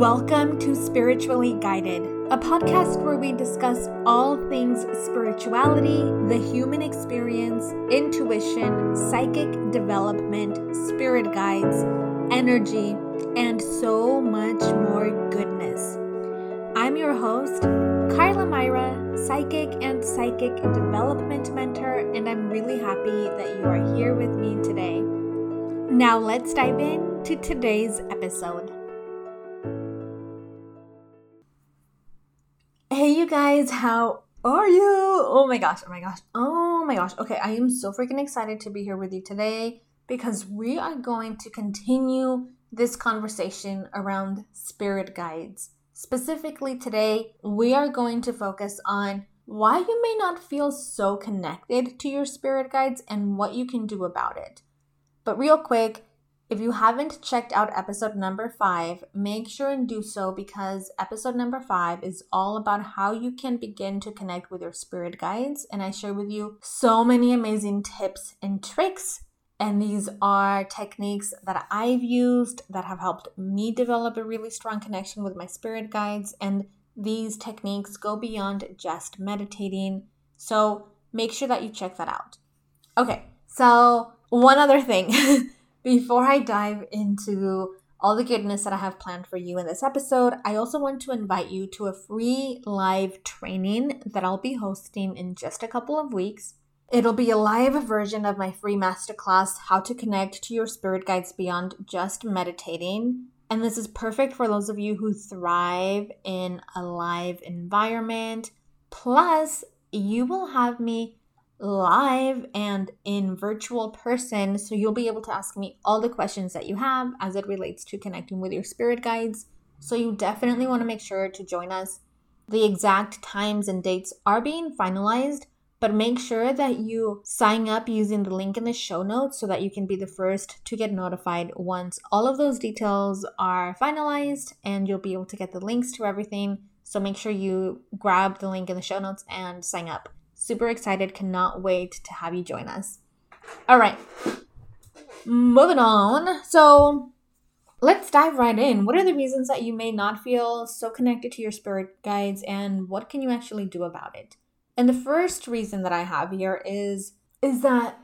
Welcome to Spiritually Guided, a podcast where we discuss all things spirituality, the human experience, intuition, psychic development, spirit guides, energy, and so much more goodness. I'm your host, Karla Myra, psychic and psychic development mentor, and I'm really happy that you are here with me today. Now, let's dive in to today's episode. Hey, you guys, how are you? Oh my gosh, oh my gosh, oh my gosh. Okay, I am so freaking excited to be here with you today because we are going to continue this conversation around spirit guides. Specifically, today, we are going to focus on why you may not feel so connected to your spirit guides and what you can do about it. But, real quick, if you haven't checked out episode number five, make sure and do so because episode number five is all about how you can begin to connect with your spirit guides. And I share with you so many amazing tips and tricks. And these are techniques that I've used that have helped me develop a really strong connection with my spirit guides. And these techniques go beyond just meditating. So make sure that you check that out. Okay, so one other thing. Before I dive into all the goodness that I have planned for you in this episode, I also want to invite you to a free live training that I'll be hosting in just a couple of weeks. It'll be a live version of my free masterclass, How to Connect to Your Spirit Guides Beyond Just Meditating. And this is perfect for those of you who thrive in a live environment. Plus, you will have me live and in virtual person. So you'll be able to ask me all the questions that you have as it relates to connecting with your spirit guides. So you definitely want to make sure to join us. The exact times and dates are being finalized, but make sure that you sign up using the link in the show notes so that you can be the first to get notified once all of those details are finalized and you'll be able to get the links to everything. So make sure you grab the link in the show notes and sign up. Super excited, cannot wait to have you join us. All right, moving on. So let's dive right in. What are the reasons that you may not feel so connected to your spirit guides, and what can you actually do about it? And the first reason that I have here is is that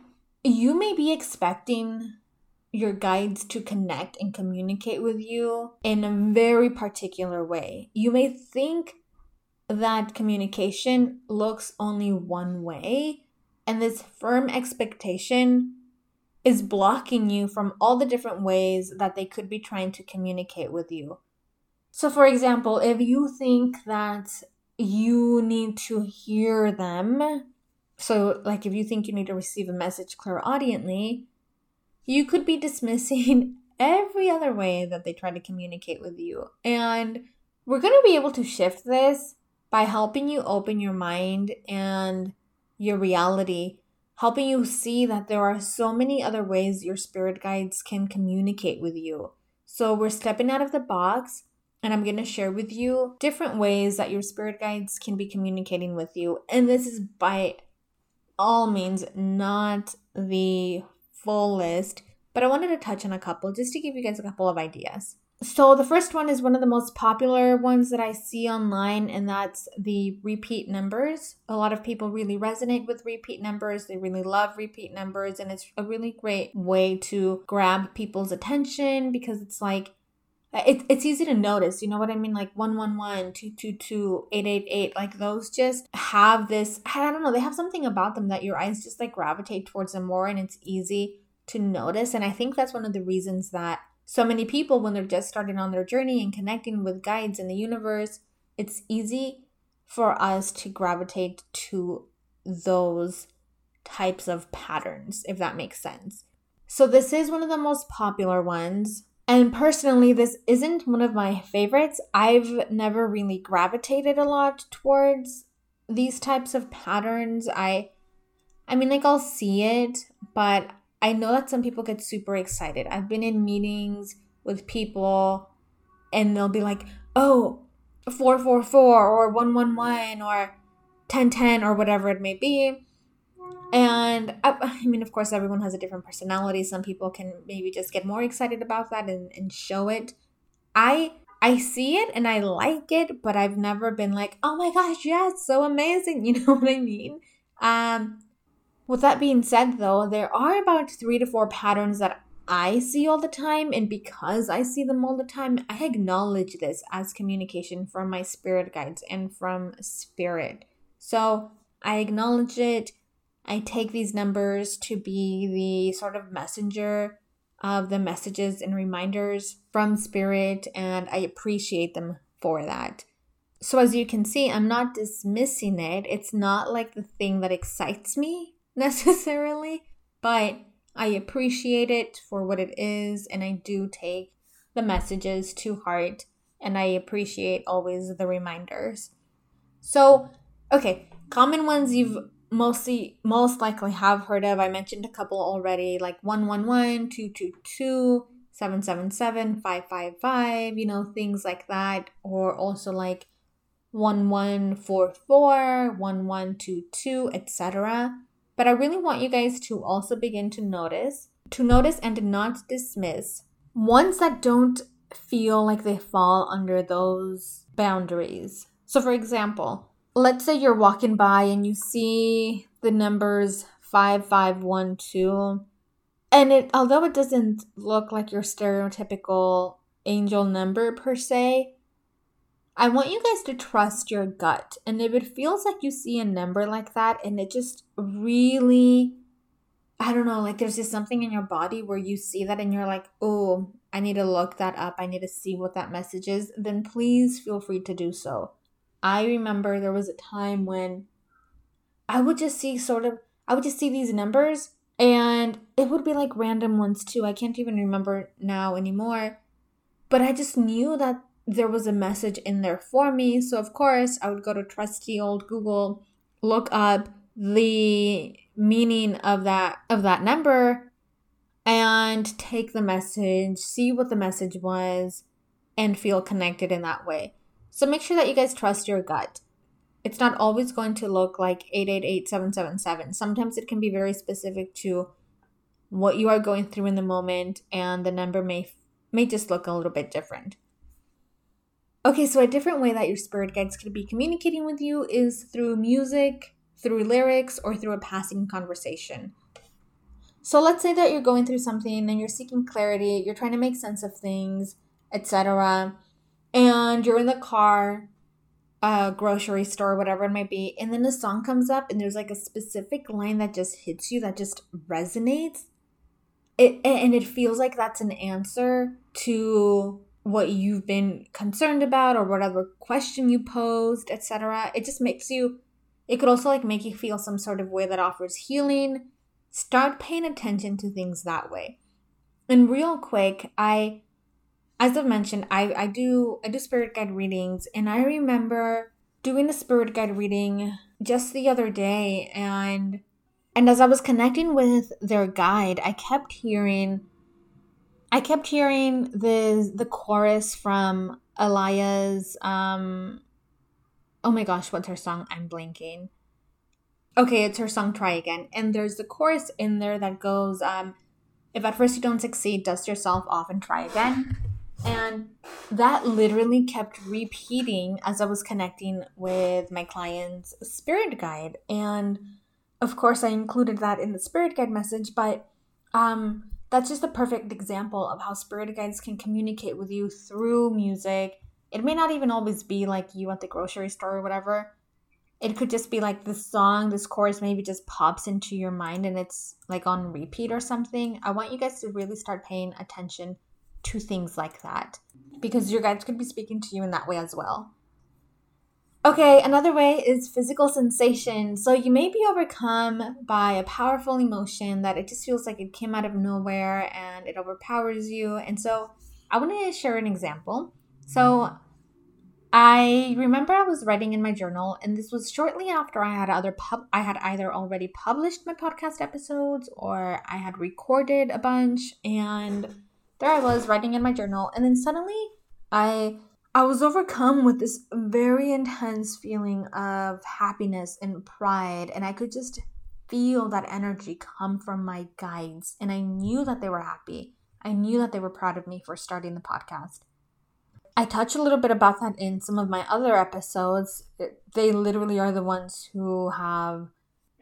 you may be expecting your guides to connect and communicate with you in a very particular way. You may think that communication looks only one way, and this firm expectation is blocking you from all the different ways that they could be trying to communicate with you. So, for example, if you think that you need to hear them, so like if you think you need to receive a message clairaudiently, you could be dismissing every other way that they try to communicate with you. And we're going to be able to shift this by helping you open your mind and your reality, helping you see that there are so many other ways your spirit guides can communicate with you. So, we're stepping out of the box, and I'm going to share with you different ways that your spirit guides can be communicating with you. And this is by all means not the full list, but I wanted to touch on a couple just to give you guys a couple of ideas. So the first one is one of the most popular ones that I see online, and that's the repeat numbers. A lot of people really resonate with repeat numbers. They really love repeat numbers, and it's a really great way to grab people's attention because it's like it, it's easy to notice. You know what I mean? Like 111, 222, 888, like those just have this, I don't know, they have something about them that your eyes just like gravitate towards them more, and it's easy to notice. And I think that's one of the reasons that so many people, when they're just starting on their journey and connecting with guides in the universe, it's easy for us to gravitate to those types of patterns, if that makes sense. So, this is one of the most popular ones. And personally, this isn't one of my favorites. I've never really gravitated a lot towards these types of patterns. I I mean like I'll see it, but I know that some people get super excited. I've been in meetings with people and they'll be like, oh, 444 or 111 or 1010 or whatever it may be. And I, I, mean, of course, everyone has a different personality. Some people can maybe just get more excited about that and, and show it. I I see it and I like it, but I've never been like, oh my gosh, yes, so amazing. You know what I mean? Um, with that being said, though, there are about three to four patterns that I see all the time, and because I see them all the time, I acknowledge this as communication from my spirit guides and from spirit. So I acknowledge it. I take these numbers to be the sort of messenger of the messages and reminders from spirit, and I appreciate them for that. So, as you can see, I'm not dismissing it. It's not like the thing that excites me necessarily, but I appreciate it for what it is, and I do take the messages to heart, and I appreciate always the reminders. So, okay, common ones you've mostly most likely have heard of. I mentioned a couple already, like 111, 222, 777, 555, you know, things like that, or also like 1144, 1122, etc. But I really want you guys to also begin to notice, to notice and not dismiss ones that don't feel like they fall under those boundaries. So, for example, let's say you're walking by and you see the numbers 5512 and it although it doesn't look like your stereotypical angel number per se I want you guys to trust your gut. And if it feels like you see a number like that and it just really, I don't know, like there's just something in your body where you see that and you're like, oh, I need to look that up. I need to see what that message is. Then please feel free to do so. I remember there was a time when I would just see sort of, I would just see these numbers and it would be like random ones too. I can't even remember now anymore. But I just knew that there was a message in there for me. So, of course, I would go to trusty old Google, look up the meaning of that of that number and take the message, see what the message was and feel connected in that way. So make sure that you guys trust your gut. It's not always going to look like 888777. Sometimes it can be very specific to what you are going through in the moment and the number may may just look a little bit different. Okay, so a different way that your spirit guides could be communicating with you is through music, through lyrics, or through a passing conversation. So let's say that you're going through something and you're seeking clarity, you're trying to make sense of things, etc. And you're in the car, a grocery store, whatever it might be, and then a song comes up and there's like a specific line that just hits you that just resonates. It and it feels like that's an answer to what you've been concerned about or whatever question you posed, etc. It just makes you it could also like make you feel some sort of way that offers healing. Start paying attention to things that way. And real quick, I as I've mentioned, I, I do I do spirit guide readings and I remember doing a spirit guide reading just the other day and and as I was connecting with their guide, I kept hearing I kept hearing the the chorus from Aaliyah's um oh my gosh, what's her song? I'm blanking. Okay, it's her song Try Again. And there's the chorus in there that goes, um, if at first you don't succeed, dust yourself off and try again. And that literally kept repeating as I was connecting with my client's spirit guide. And of course I included that in the spirit guide message, but um that's just a perfect example of how spirit guides can communicate with you through music. It may not even always be like you at the grocery store or whatever. It could just be like this song, this chorus maybe just pops into your mind and it's like on repeat or something. I want you guys to really start paying attention to things like that because your guides could be speaking to you in that way as well. Okay, another way is physical sensation. So you may be overcome by a powerful emotion that it just feels like it came out of nowhere and it overpowers you. And so I want to share an example. So I remember I was writing in my journal, and this was shortly after I had other pub I had either already published my podcast episodes or I had recorded a bunch, and there I was writing in my journal, and then suddenly I I was overcome with this very intense feeling of happiness and pride, and I could just feel that energy come from my guides. And I knew that they were happy. I knew that they were proud of me for starting the podcast. I touch a little bit about that in some of my other episodes. They literally are the ones who have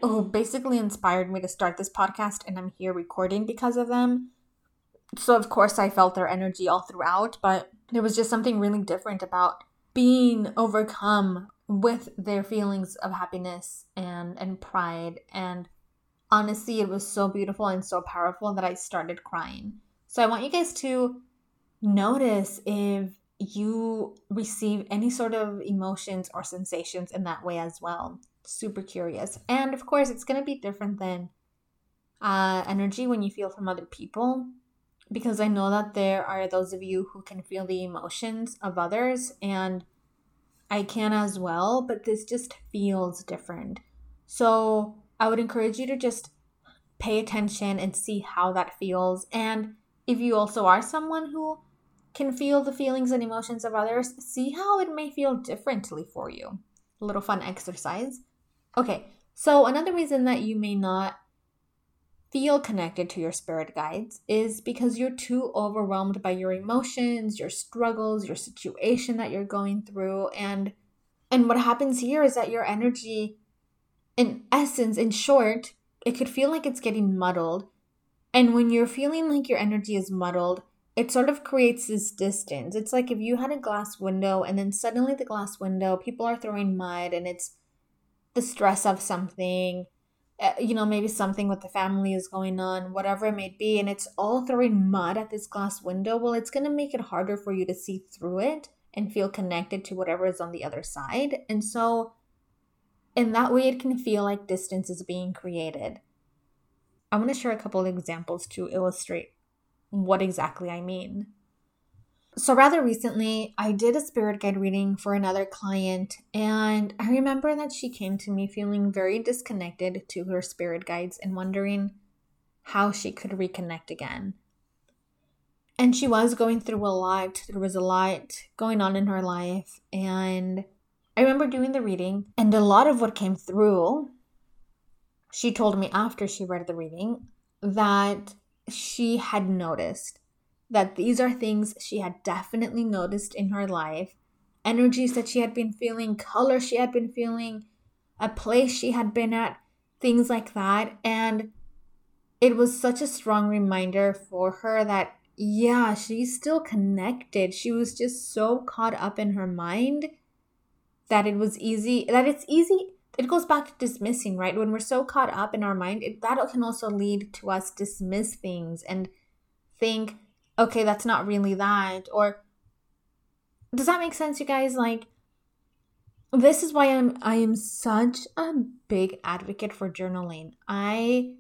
who basically inspired me to start this podcast and I'm here recording because of them. So of course I felt their energy all throughout, but there was just something really different about being overcome with their feelings of happiness and and pride and honestly it was so beautiful and so powerful that I started crying. So I want you guys to notice if you receive any sort of emotions or sensations in that way as well. Super curious. And of course, it's going to be different than uh, energy when you feel from other people because I know that there are those of you who can feel the emotions of others and I can as well, but this just feels different. So I would encourage you to just pay attention and see how that feels. And if you also are someone who can feel the feelings and emotions of others, see how it may feel differently for you. A little fun exercise. Okay, so another reason that you may not feel connected to your spirit guides is because you're too overwhelmed by your emotions, your struggles, your situation that you're going through and and what happens here is that your energy in essence in short, it could feel like it's getting muddled. And when you're feeling like your energy is muddled, it sort of creates this distance. It's like if you had a glass window and then suddenly the glass window, people are throwing mud and it's the stress of something, Eh, you know, maybe something with the family is going on, whatever it may be, and it's all throwing mud at this glass window. Well, it's going to make it harder for you to see through it and feel connected to whatever is on the other side. And so, in that way, it can feel like distance is being created. I want to share a couple of examples to illustrate what exactly I mean. So, rather recently, I did a spirit guide reading for another client, and I remember that she came to me feeling very disconnected to her spirit guides and wondering how she could reconnect again. And she was going through a lot. There was a lot going on in her life. And I remember doing the reading, and a lot of what came through, she told me after she read the reading that she had noticed that these are things she had definitely noticed in her life energies that she had been feeling, color she had been feeling, a place she had been at, things like that. And it was such a strong reminder for her that, yeah, she's still connected. She was just so caught up in her mind that it was easy, that it's easy it goes back to dismissing, right? When we're so caught up in our mind, it, that can also lead to us dismiss things and think, okay, that's not really that. Or does that make sense, you guys? Like, this is why I'm I am such a big advocate for journaling. I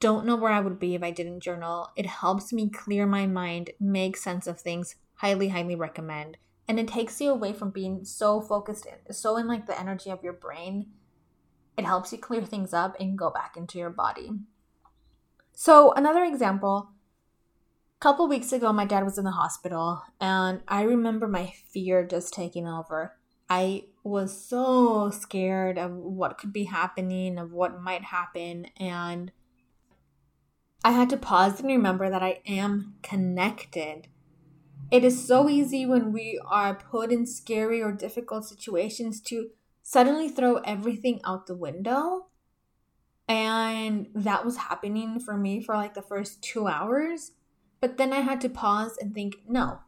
don't know where I would be if I didn't journal. It helps me clear my mind, make sense of things. Highly, highly recommend. And it takes you away from being so focused, so in like the energy of your brain it helps you clear things up and go back into your body. So, another example couple weeks ago, my dad was in the hospital, and I remember my fear just taking over. I was so scared of what could be happening, of what might happen, and I had to pause and remember that I am connected. It is so easy when we are put in scary or difficult situations to suddenly throw everything out the window. And that was happening for me for like the first two hours. But then I had to pause and think, no,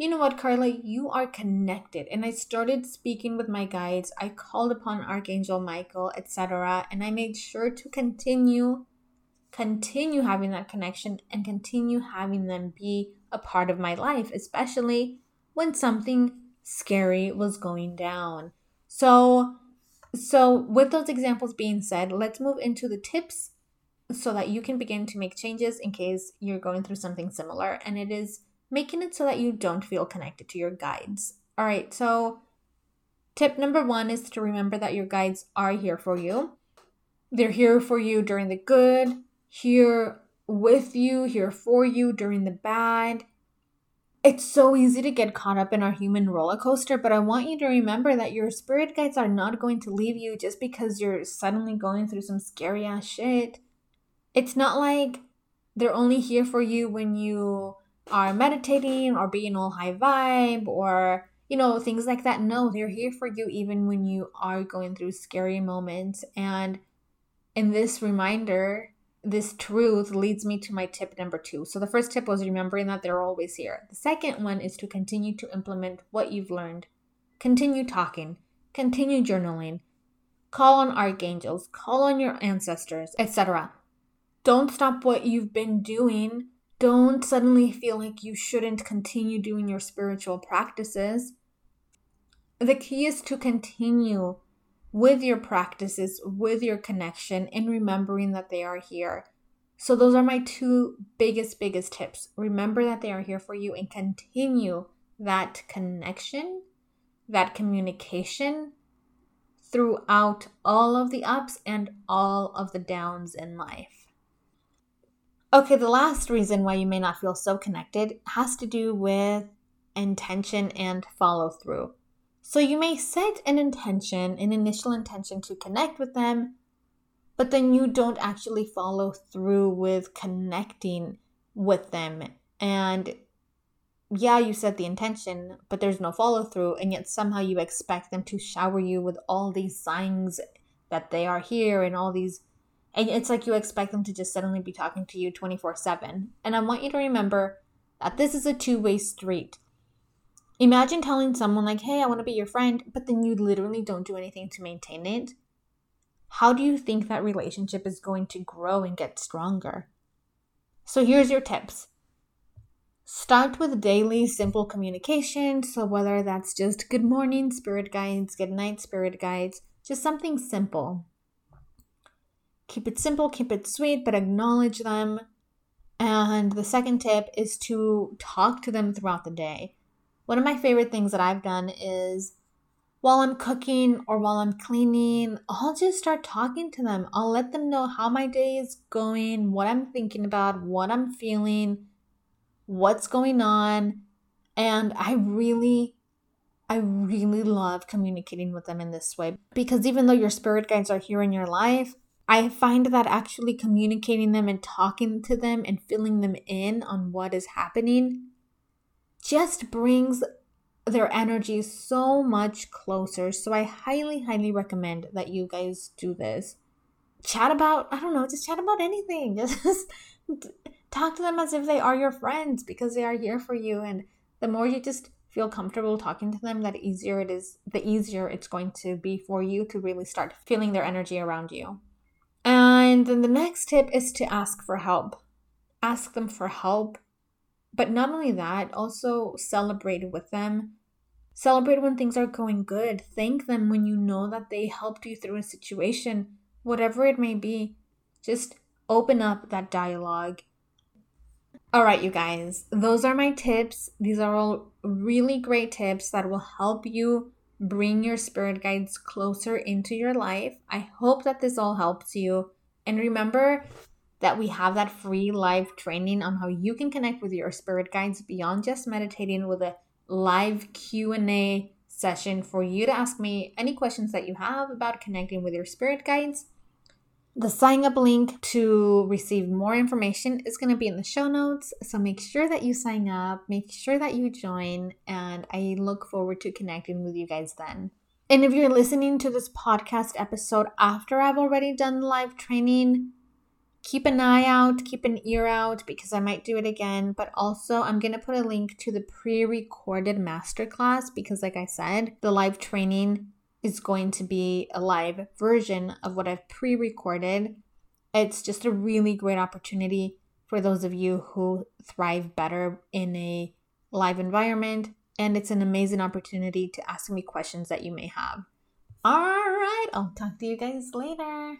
you know what, Karla, you are connected. And I started speaking with my guides. I called upon Archangel Michael, etc. And I made sure to continue, continue having that connection and continue having them be a part of my life, especially when something scary was going down. So, so with those examples being said, let's move into the tips so that you can begin to make changes in case you're going through something similar. And it is making it so that you don't feel connected to your guides. All right, so tip number one is to remember that your guides are here for you. They're here for you during the good, here with you, here for you during the bad, it's so easy to get caught up in our human roller coaster, but I want you to remember that your spirit guides are not going to leave you just because you're suddenly going through some scary ass shit. It's not like they're only here for you when you are meditating or being all high vibe or you know things like that no they're here for you even when you are going through scary moments and in this reminder this truth leads me to my tip number two. So, the first tip was remembering that they're always here. The second one is to continue to implement what you've learned. Continue talking, continue journaling, call on archangels, call on your ancestors, etc. Don't stop what you've been doing. Don't suddenly feel like you shouldn't continue doing your spiritual practices. The key is to continue with your practices, with your connection, and remembering that they are here. So, those are my two biggest, biggest tips. Remember that they are here for you and continue that connection, that communication throughout all of the ups and all of the downs in life. Okay, the last reason why you may not feel so connected has to do with intention and follow through. So you may set an intention, an initial intention to connect with them, but then you don't actually follow through with connecting with them. And yeah, you set the intention, but there's no follow through, and yet somehow you expect them to shower you with all these signs that they are here and all these. And it's like you expect them to just suddenly be talking to you 24 7. And I want you to remember that this is a two way street. Imagine telling someone, like, hey, I want to be your friend, but then you literally don't do anything to maintain it. How do you think that relationship is going to grow and get stronger? So here's your tips. Start with daily simple communication. So, whether that's just good morning spirit guides, good night spirit guides, just something simple. Keep it simple, keep it sweet, but acknowledge them. And the second tip is to talk to them throughout the day. One of my favorite things that I've done is while I'm cooking or while I'm cleaning, I'll just start talking to them. I'll let them know how my day is going, what I'm thinking about, what I'm feeling, what's going on. And I really, I really love communicating with them in this way because even though your spirit guides are here in your life, I find that actually communicating them and talking to them and filling them in on what is happening just brings their energy so much closer. So I highly, highly recommend that you guys do this. Chat about, I don't know, just chat about anything. Just talk to them as if they are your friends because they are here for you. And the more you just feel comfortable talking to them, that easier it is, the easier it's going to be for you to really start feeling their energy around you. And then the next tip is to ask for help. Ask them for help but not only that, also celebrate with them. Celebrate when things are going good. Thank them when you know that they helped you through a situation, whatever it may be. Just open up that dialogue. All right, you guys, those are my tips. These are all really great tips that will help you bring your spirit guides closer into your life. I hope that this all helps you. And remember that we have that free live training on how you can connect with your spirit guides beyond just meditating with a live Q&A session for you to ask me any questions that you have about connecting with your spirit guides. The sign up link to receive more information is going to be in the show notes. So make sure that you sign up, make sure that you join, and I look forward to connecting with you guys then. And if you're listening to this podcast episode after I've already done live training, keep an eye out, keep an ear out because I might do it again. But also, I'm going to put a link to the pre recorded masterclass because, like I said, the live training is going to be a live version of what I've pre recorded. It's just a really great opportunity for those of you who thrive better in a live environment. And it's an amazing opportunity to ask me questions that you may have. All right, I'll talk to you guys later.